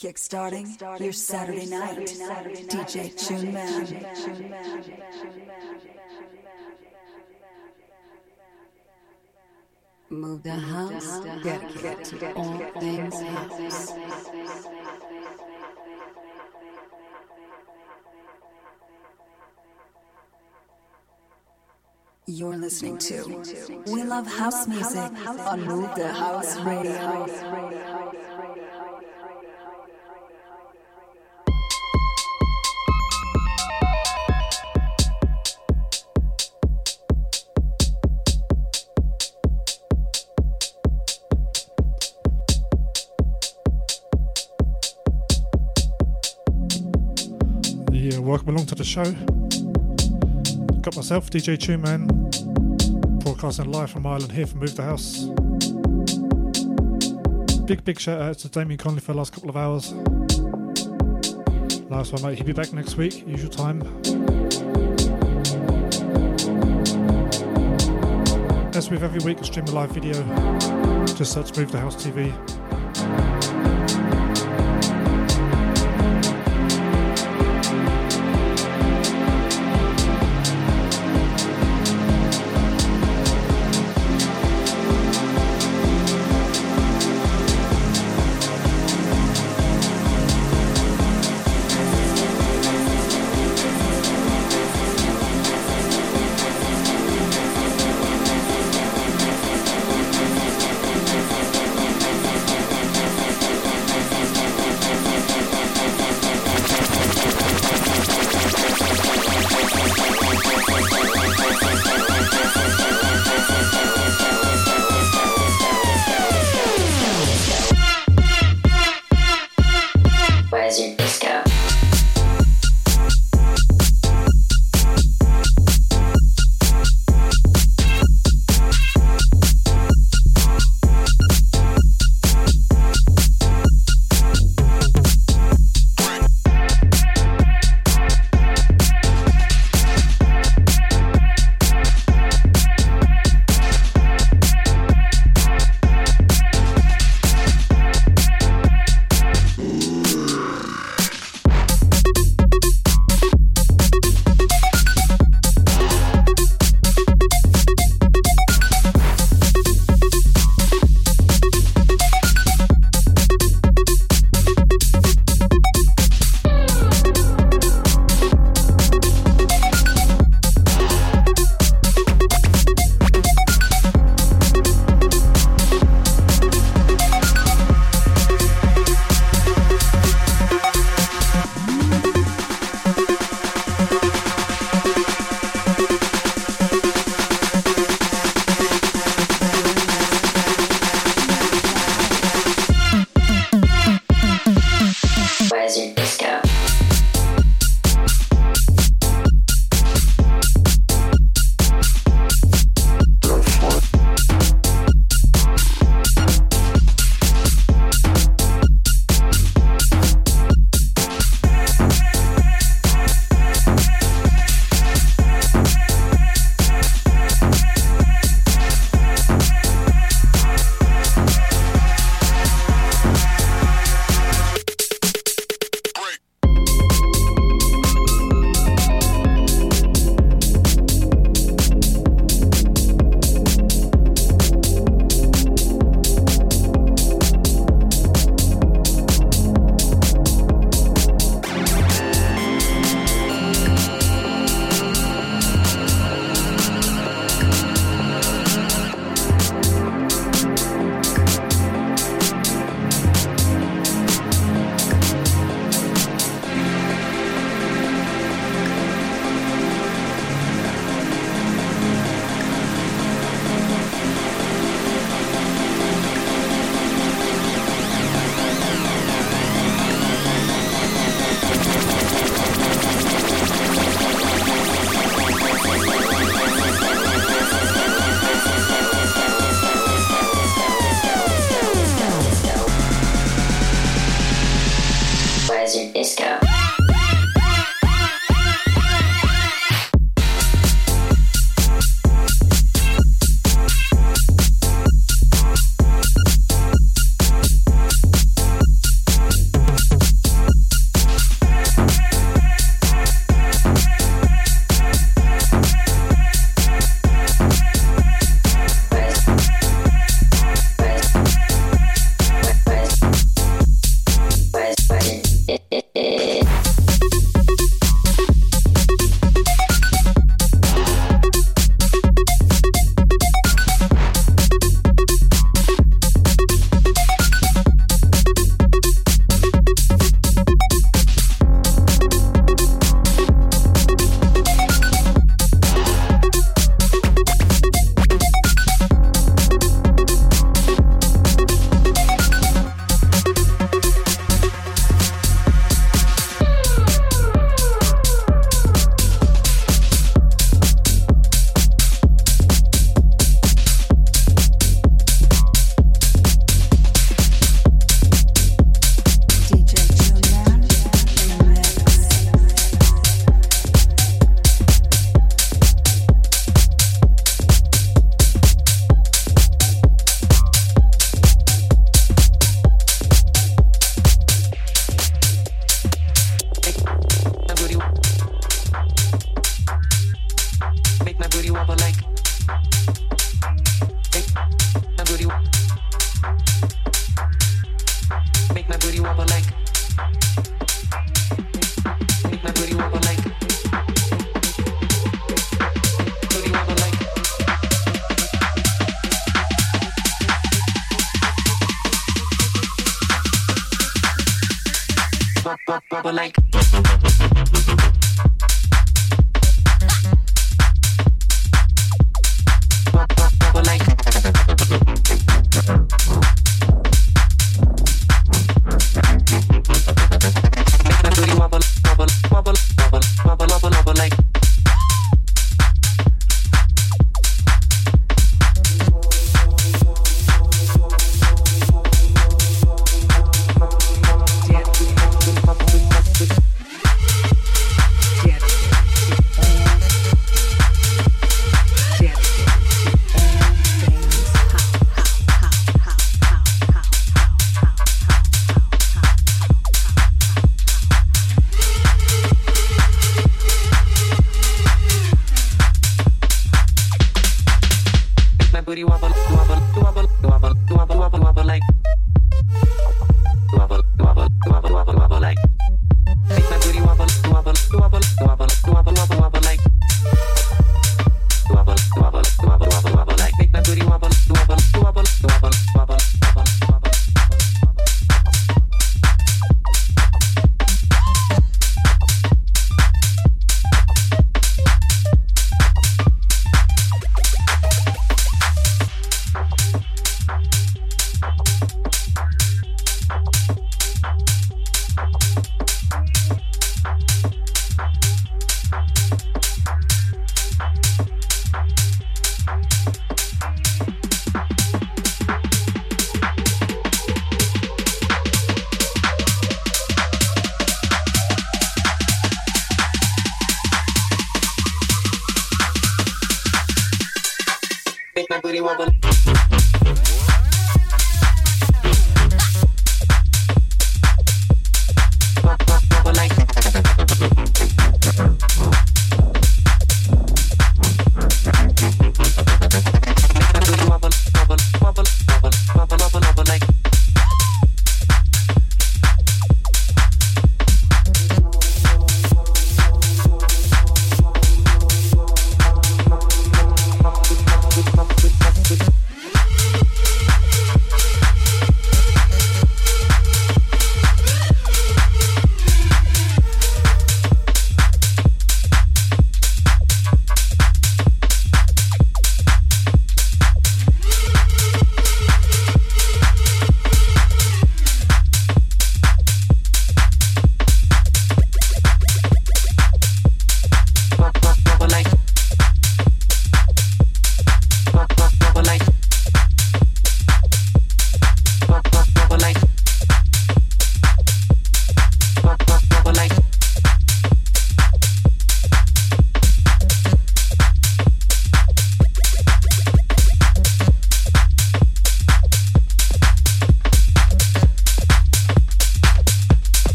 Kickstarting your Saturday night. DJ Tune Man. Move the house, dedicated to all things house. You're listening to We Love House Music on Move the House Radio. Welcome along to the show. Got myself, DJ Tune Man, broadcasting live from Ireland here from Move the House. Big, big shout out to Damien Conley for the last couple of hours. Last one, mate. He'll be back next week, usual time. As with every week, stream a live video. Just search Move the House TV.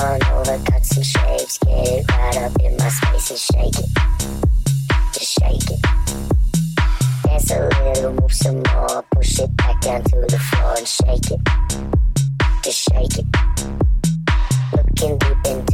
on over, cut some shapes. Get it right up in my space and shake it. Just shake it. Dance a little, move some more. Push it back down to the floor and shake it. Just shake it. Looking deep into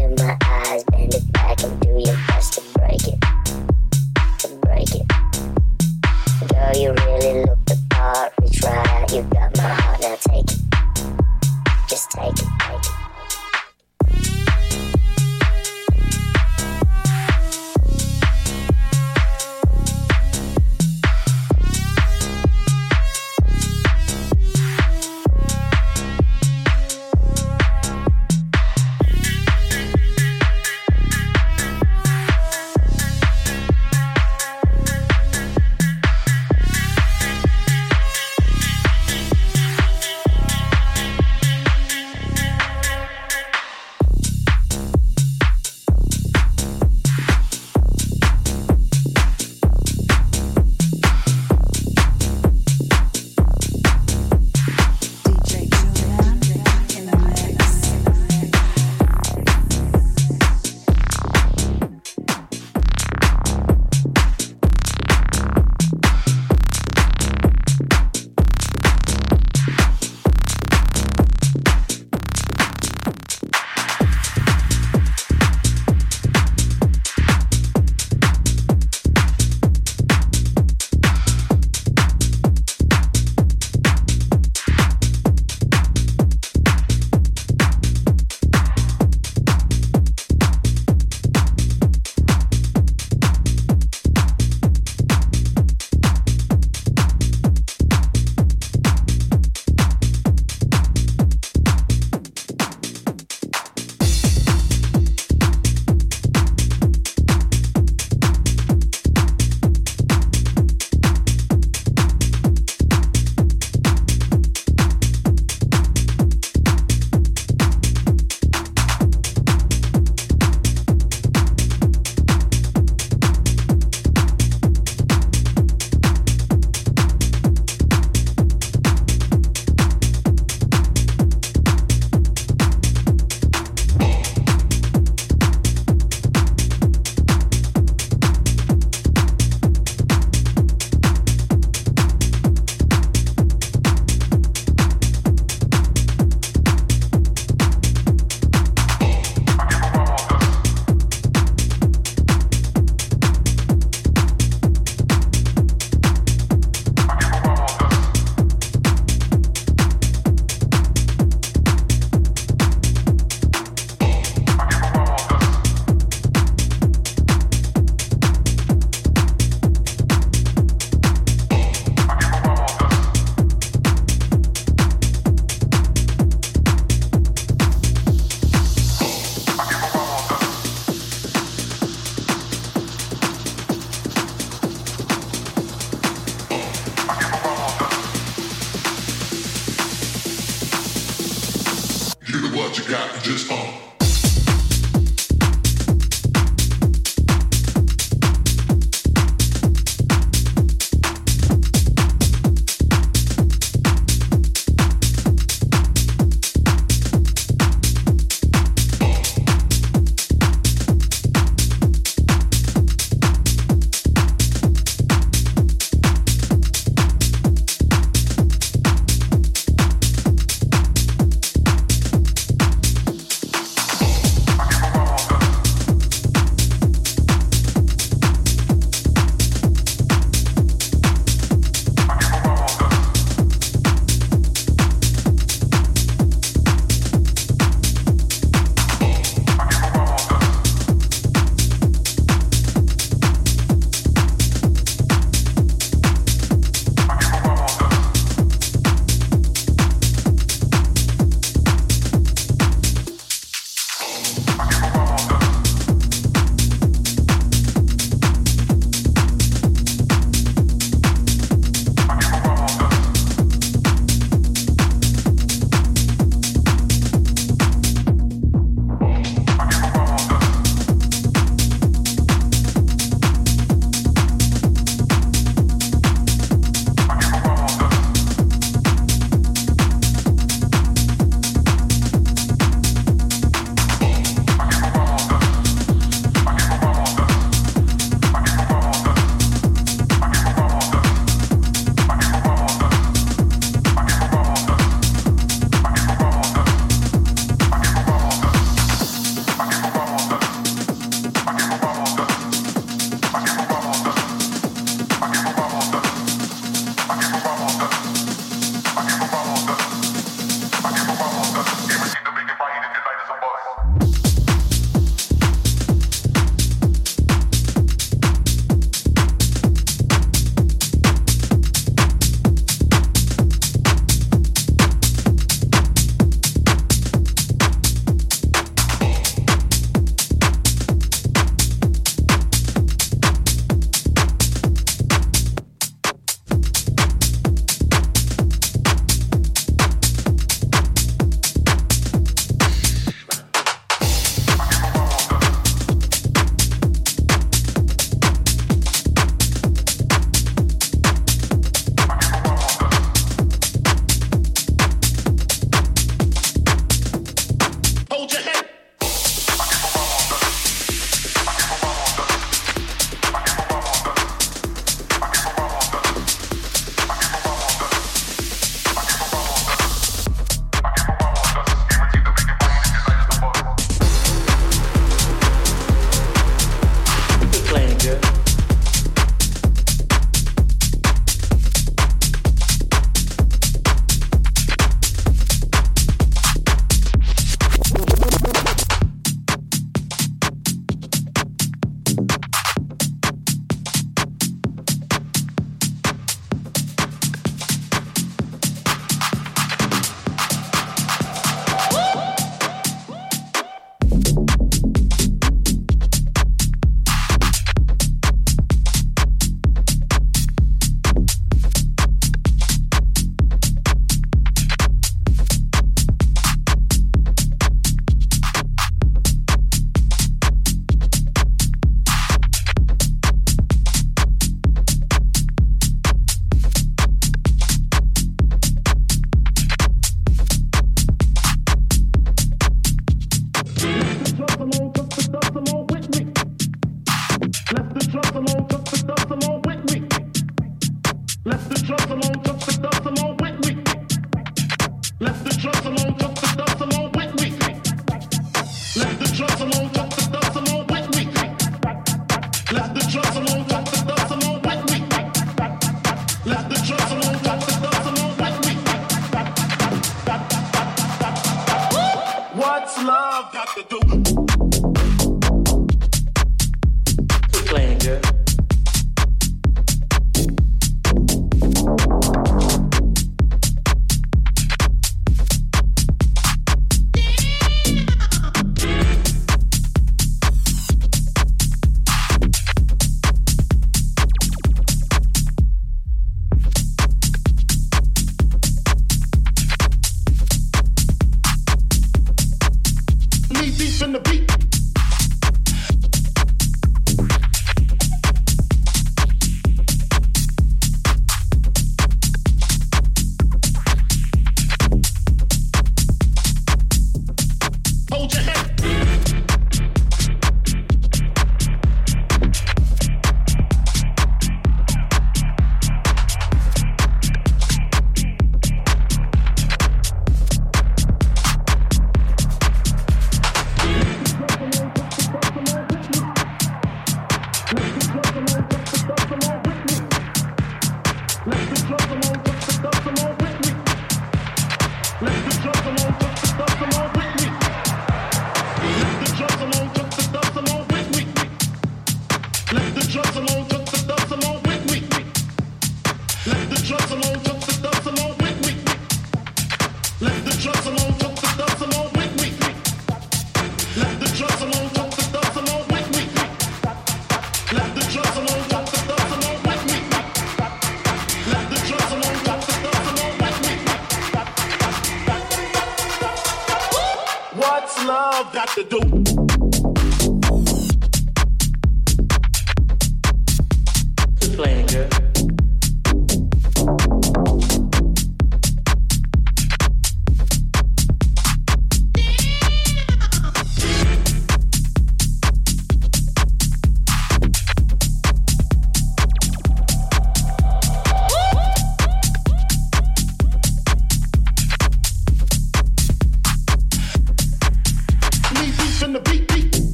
Plus the low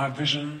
My vision.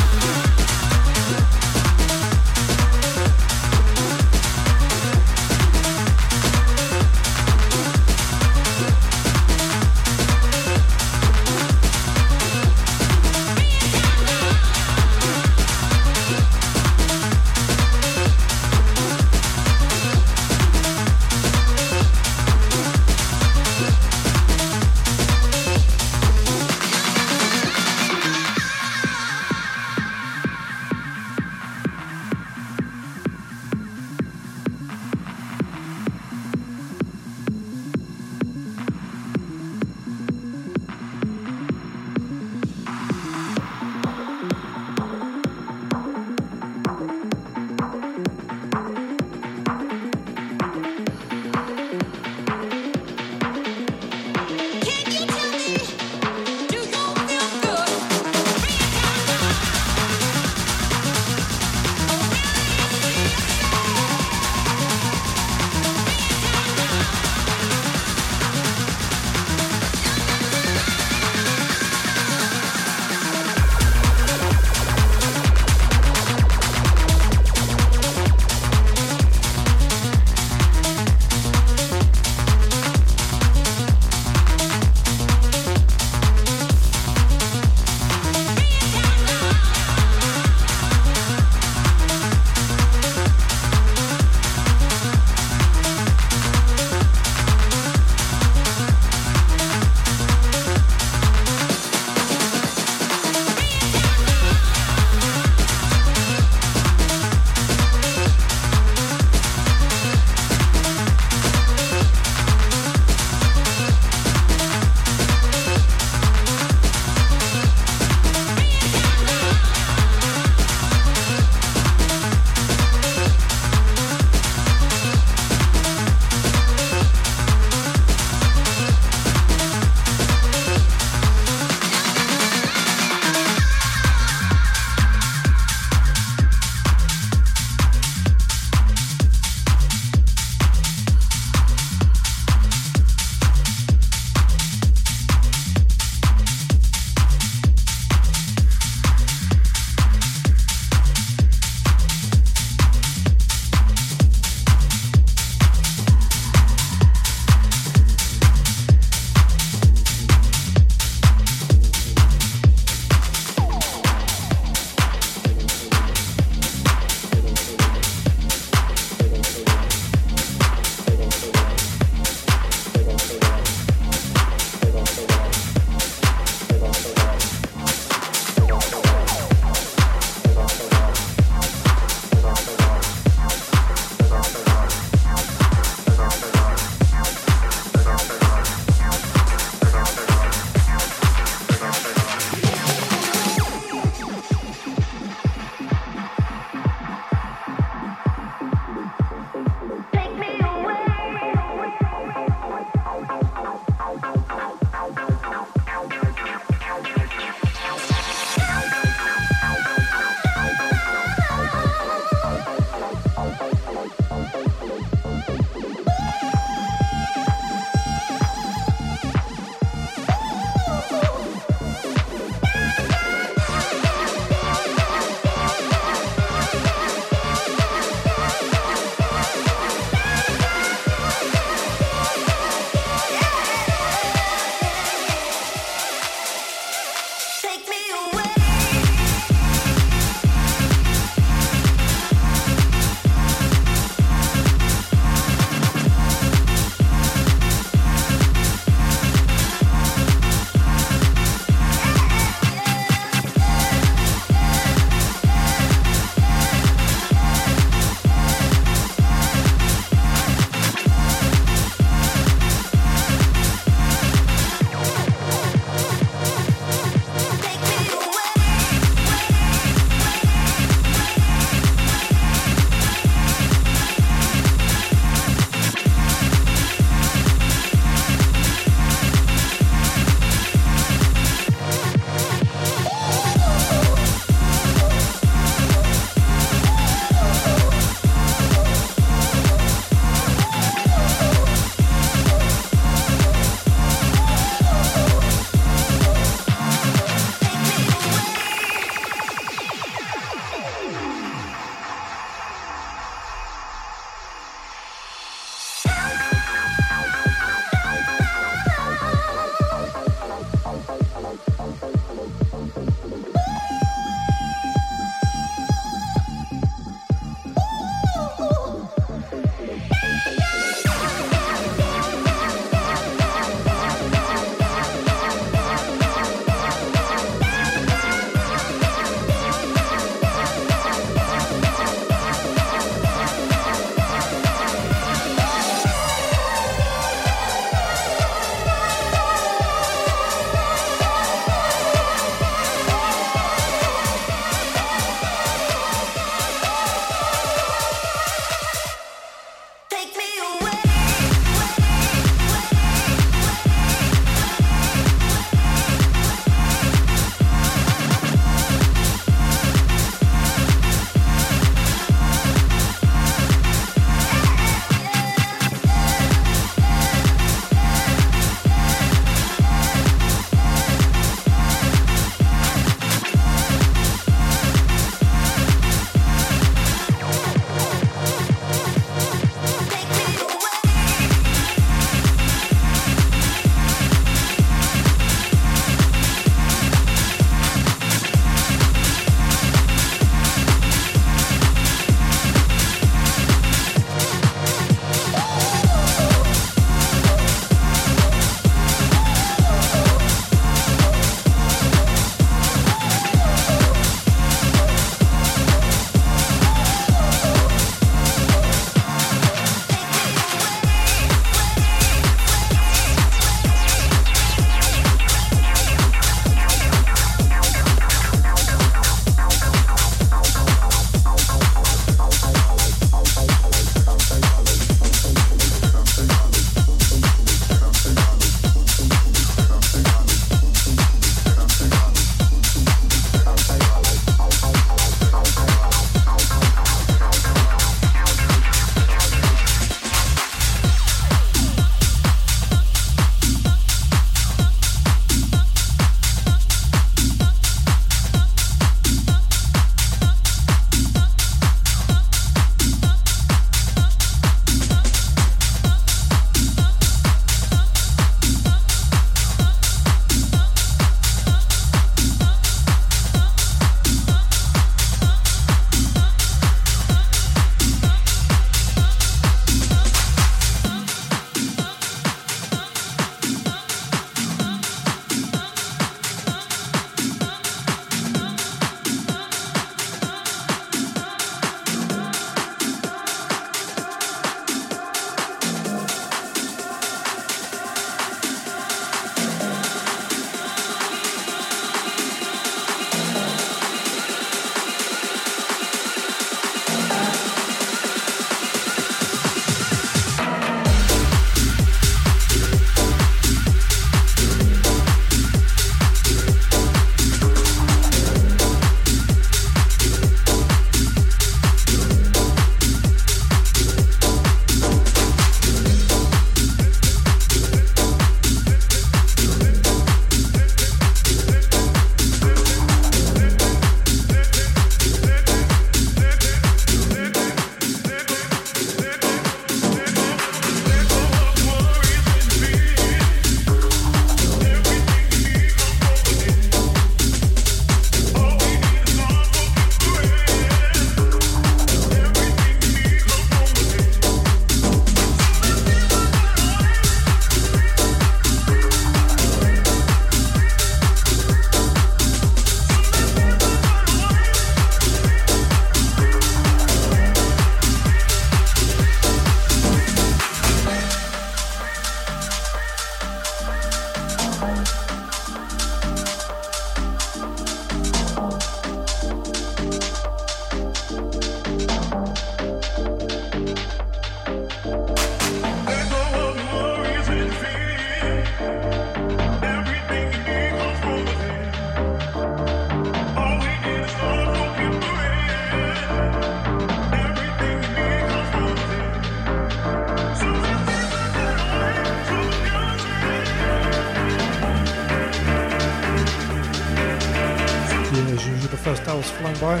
Flown.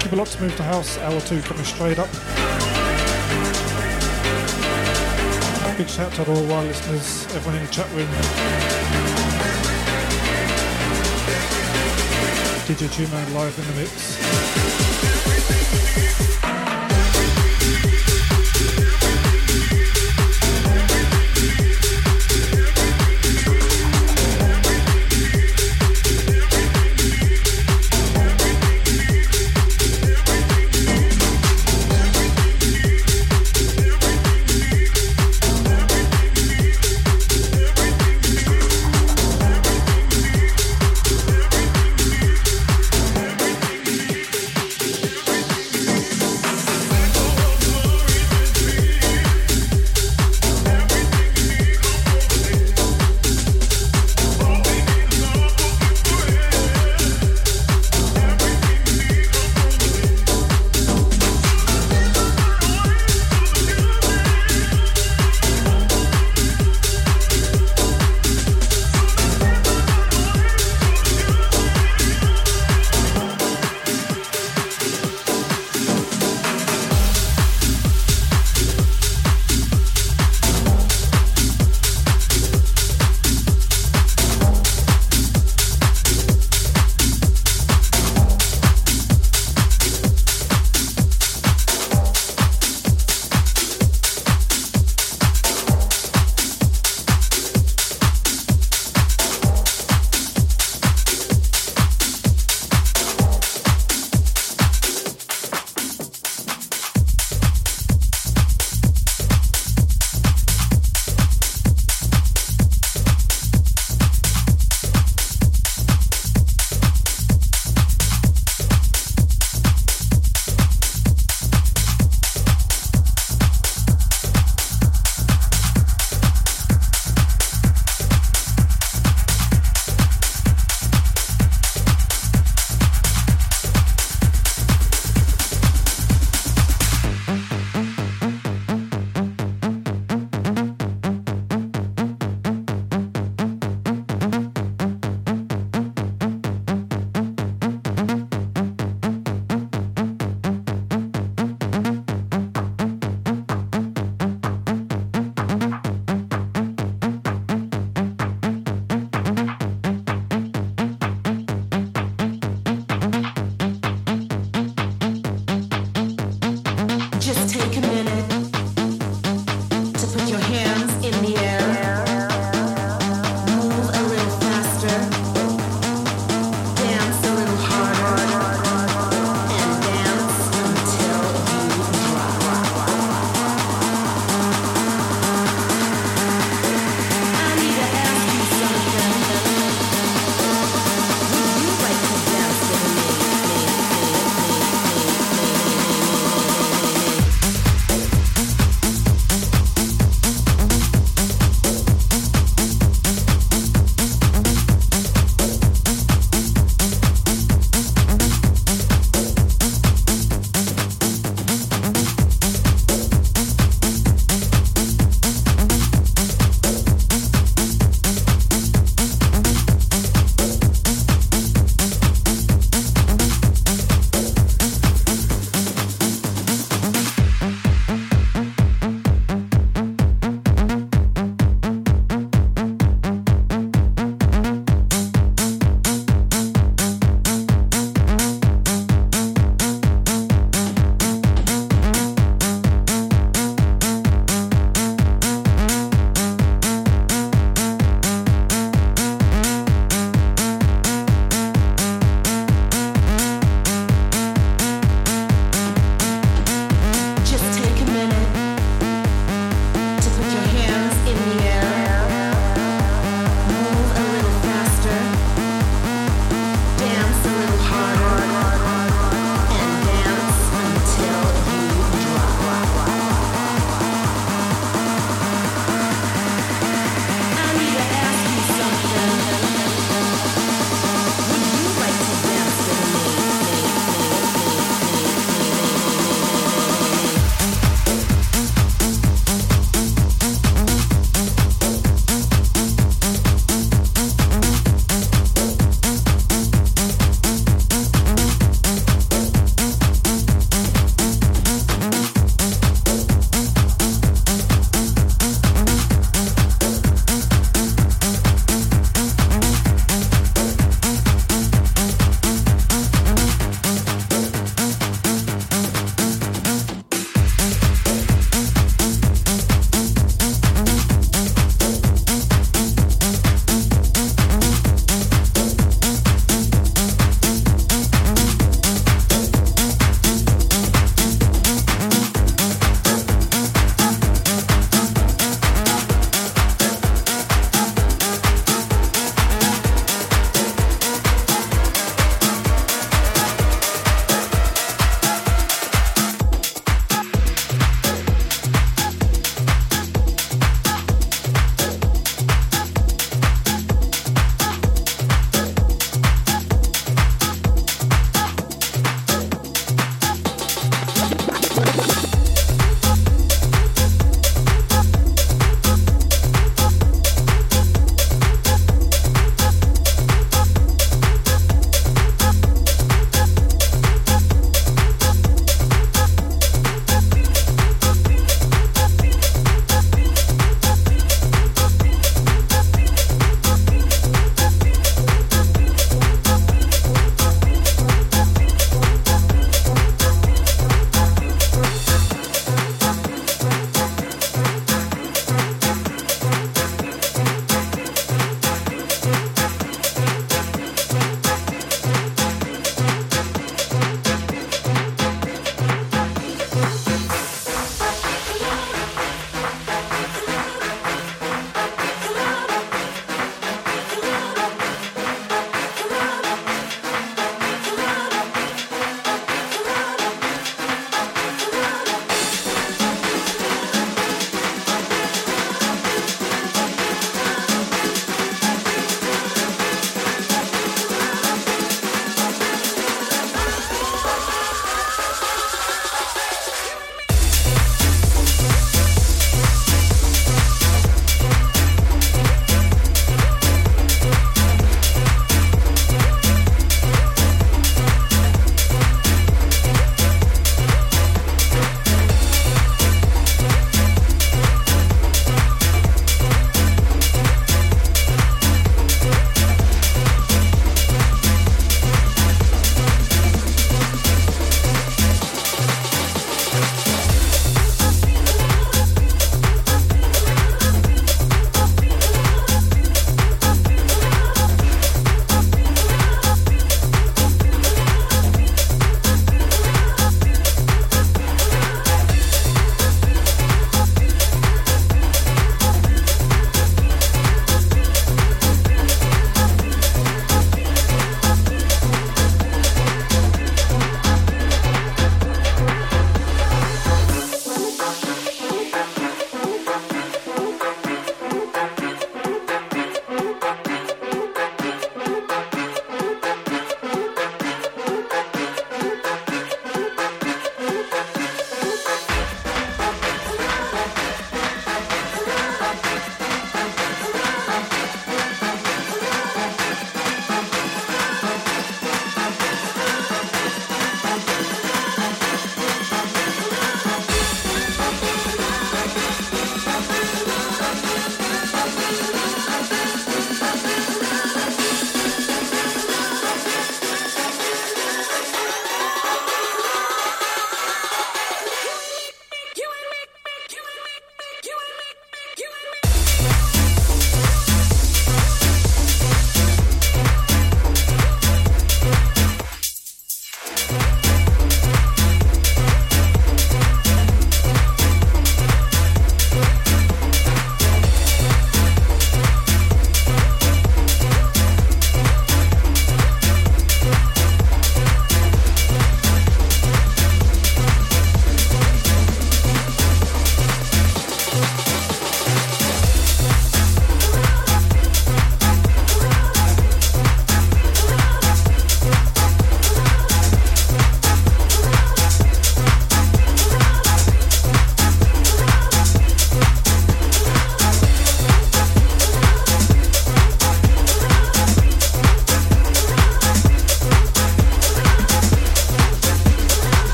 Keep a lot to move the house. Hour two coming straight up. Big shout out to all our listeners, everyone in the chat room. DJ Man live in the mix.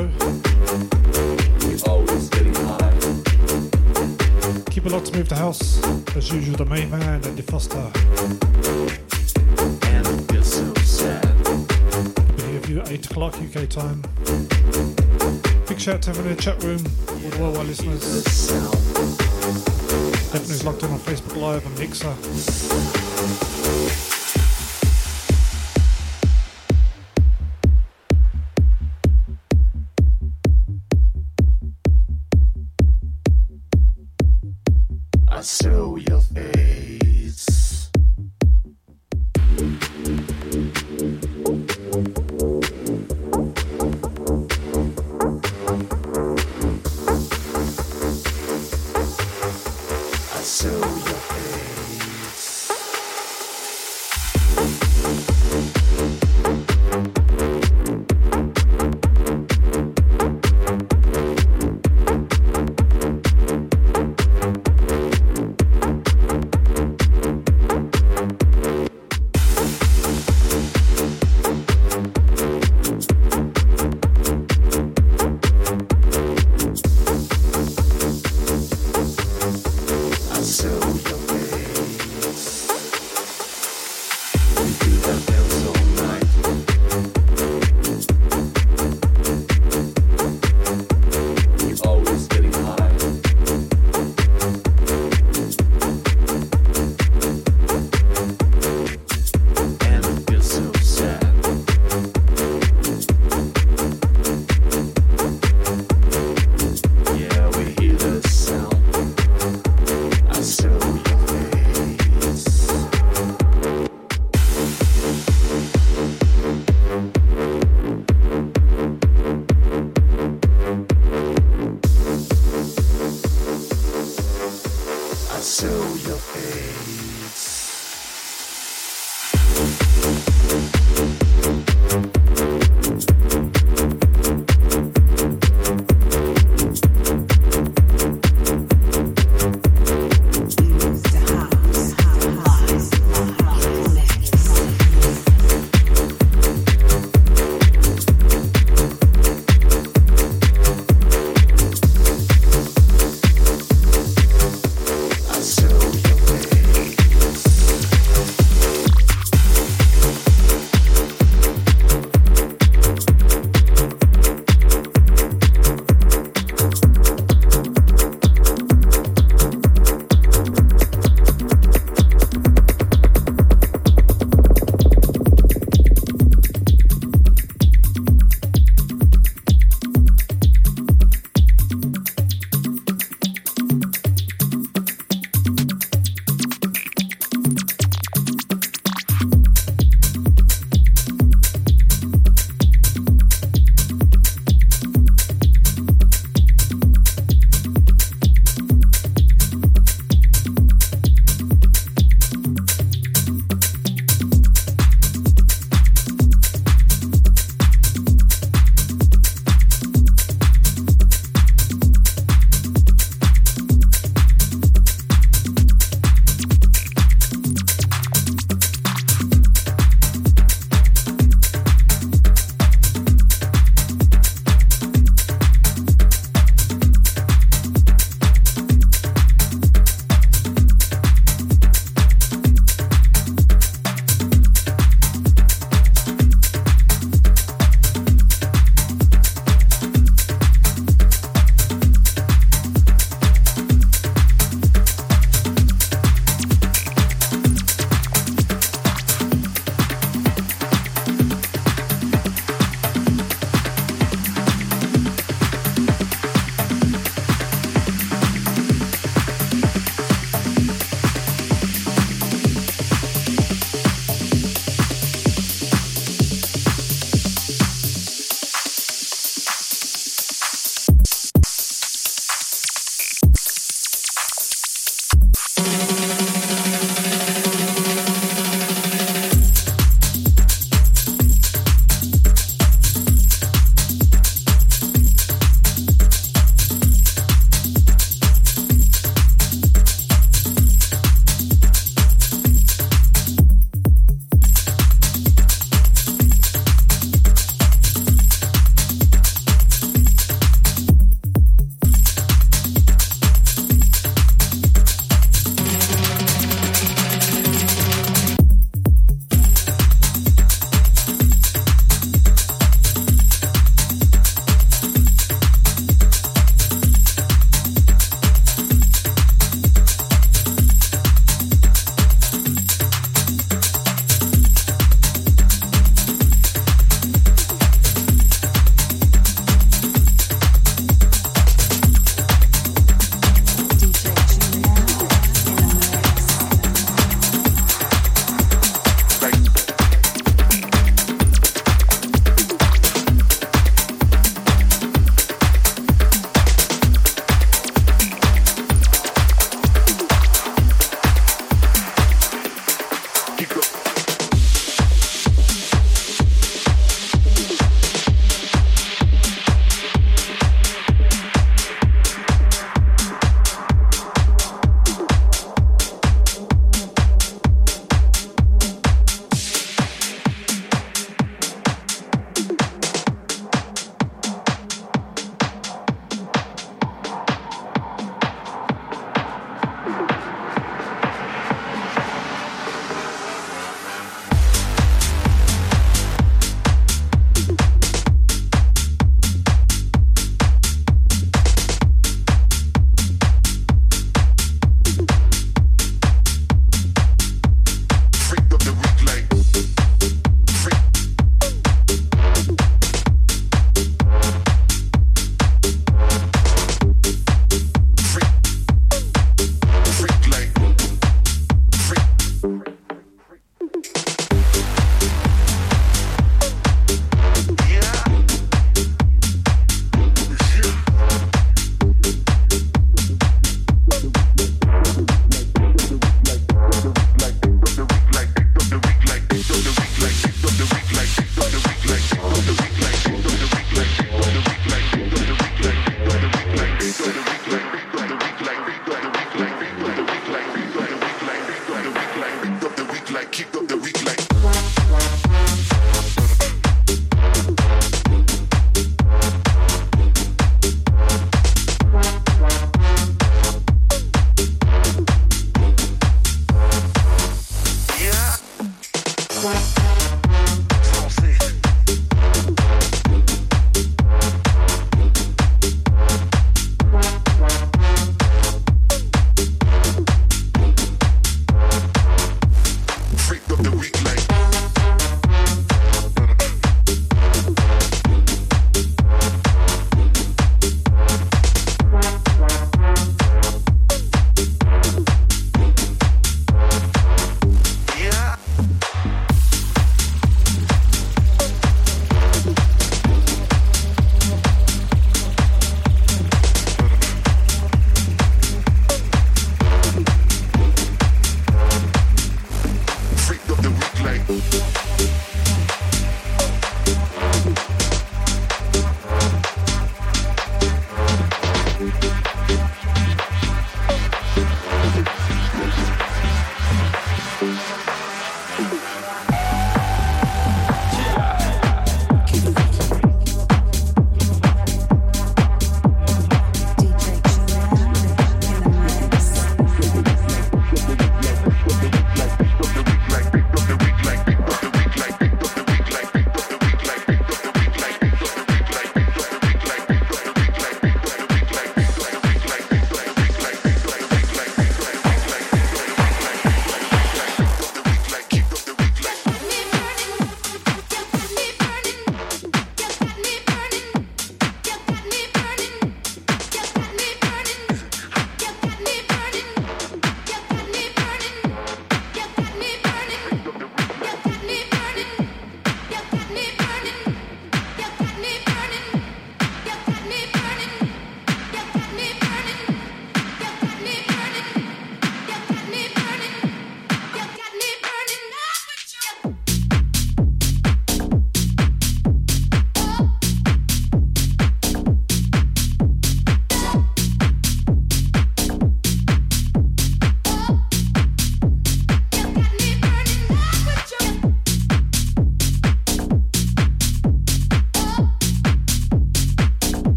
Minutes left of the. Keep a lot to move the house. As usual, the main man, Andy Foster. Be here with you at 8 o'clock UK time. Big shout to everyone in the chat room, all the worldwide listeners. Everyone who's logged in on Facebook Live and Mixer.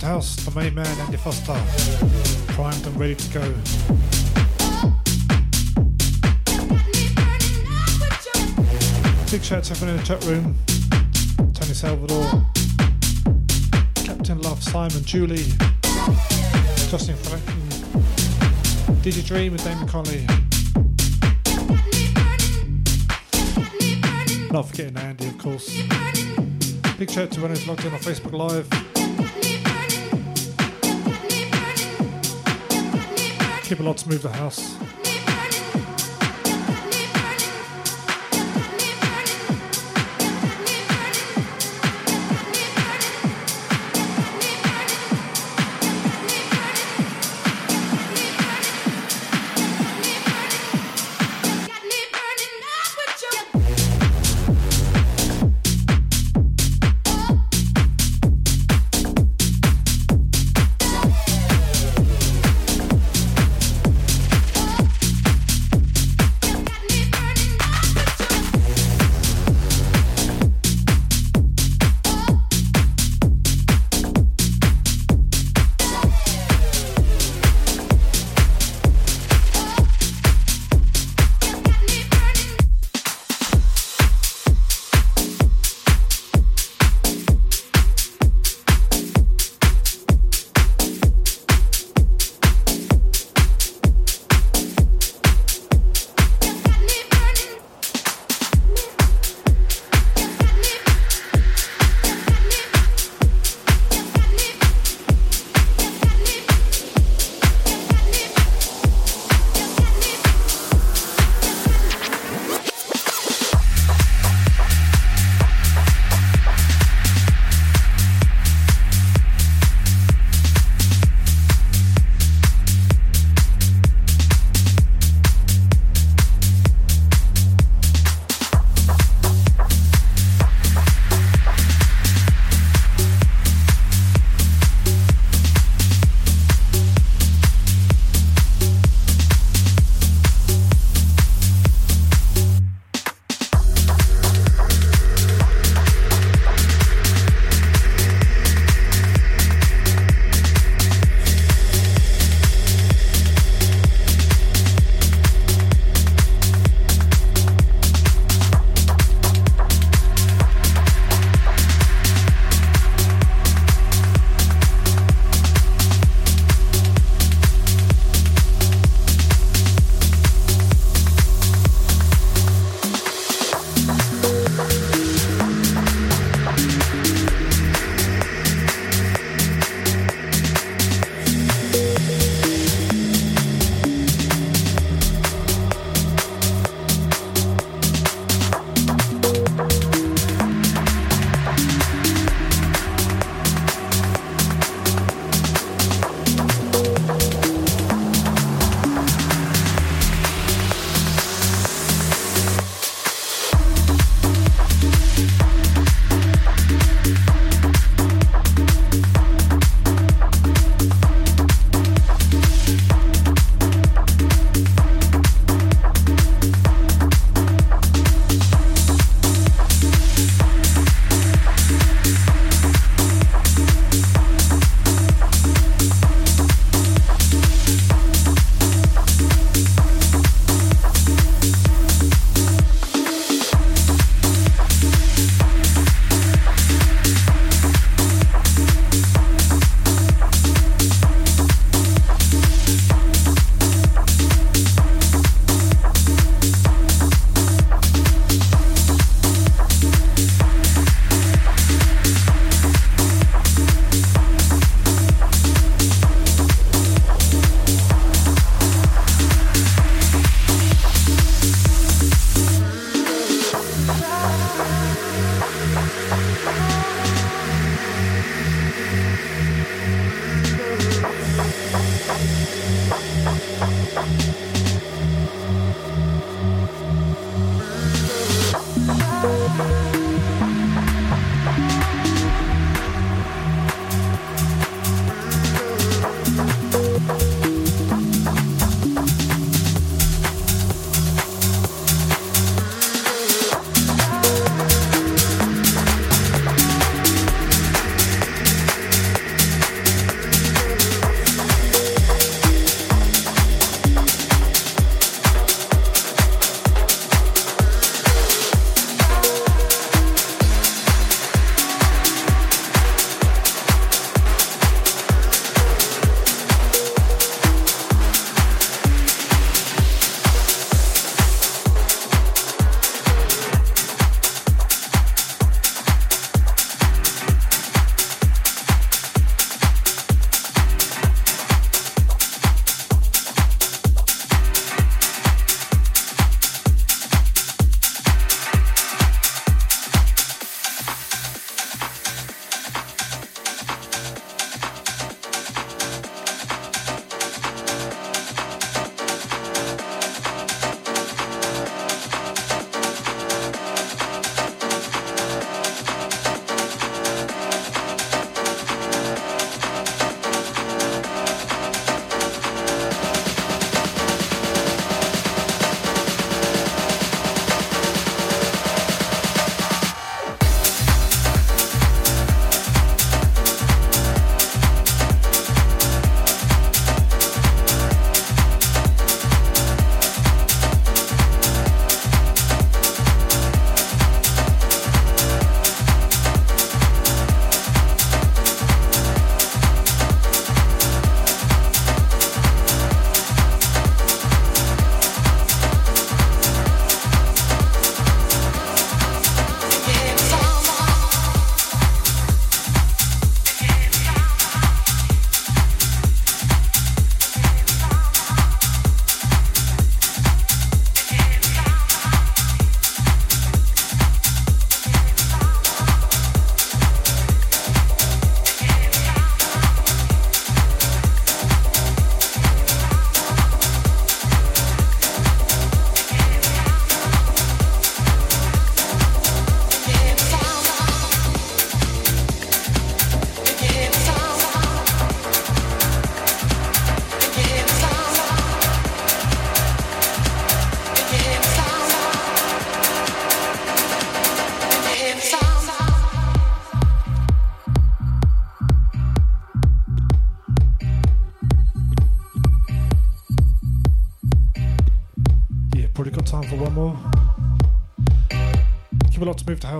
The house, the main man, Andy Foster, primed and ready to go. Big shout out to everyone in the chat room Tony Salvador, Captain Love, Simon, Julie, Justin Franklin, DJ Dream, and Damon Conley. Not forgetting Andy, of course. Big shout out to everyone who's logged in on Facebook Live. Keep a lot to move the house.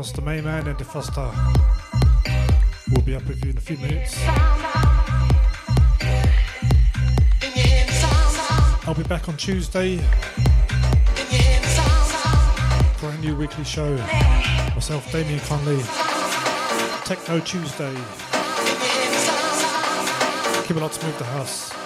Lot to the house. The man, Foster, will be up with you in a few minutes. I'll be back on Tuesday for a new weekly show. Myself, Damien Conley, Techno Tuesday. Keep a lot to move the house.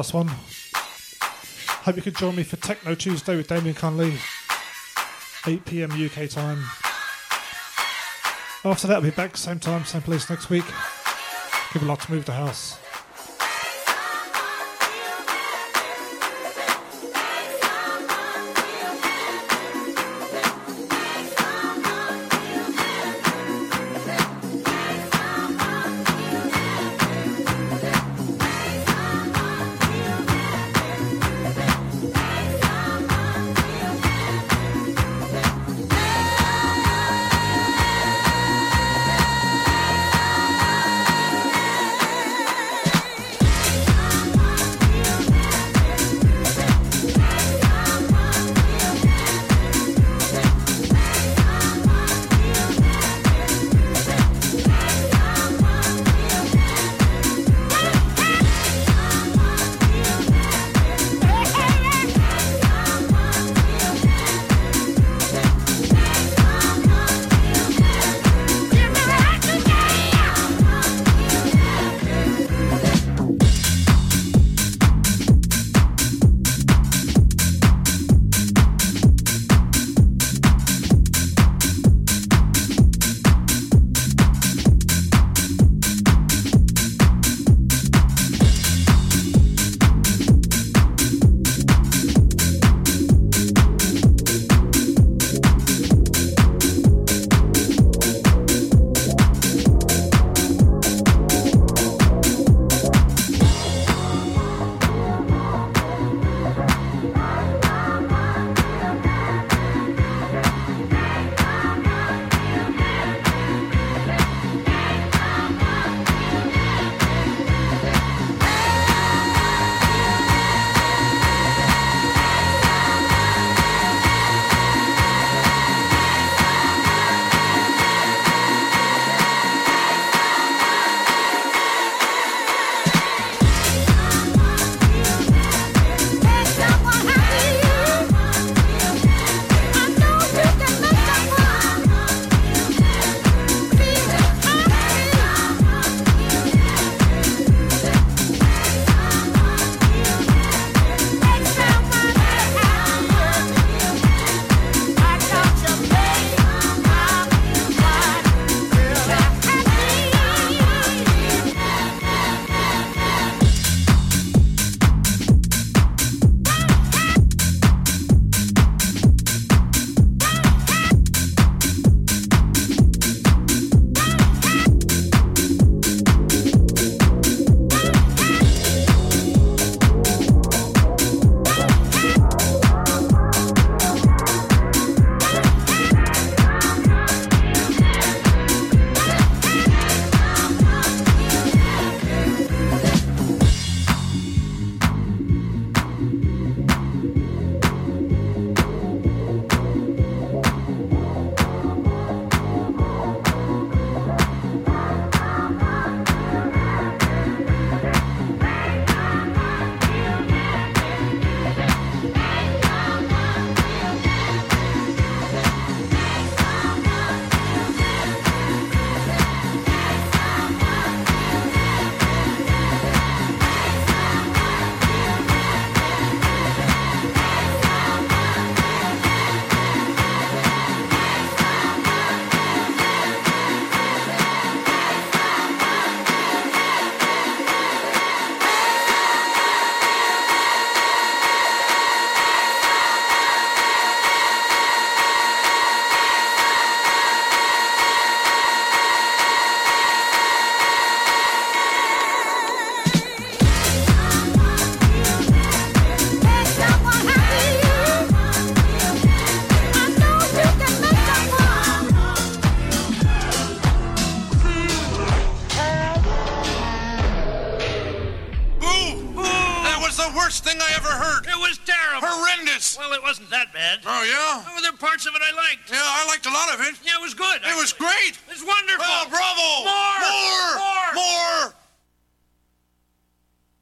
Last one. Hope you can join me for Techno Tuesday with Damien Conley, 8 pm UK time. After that, I'll be back same time, same place next week. Give a lot to move the house.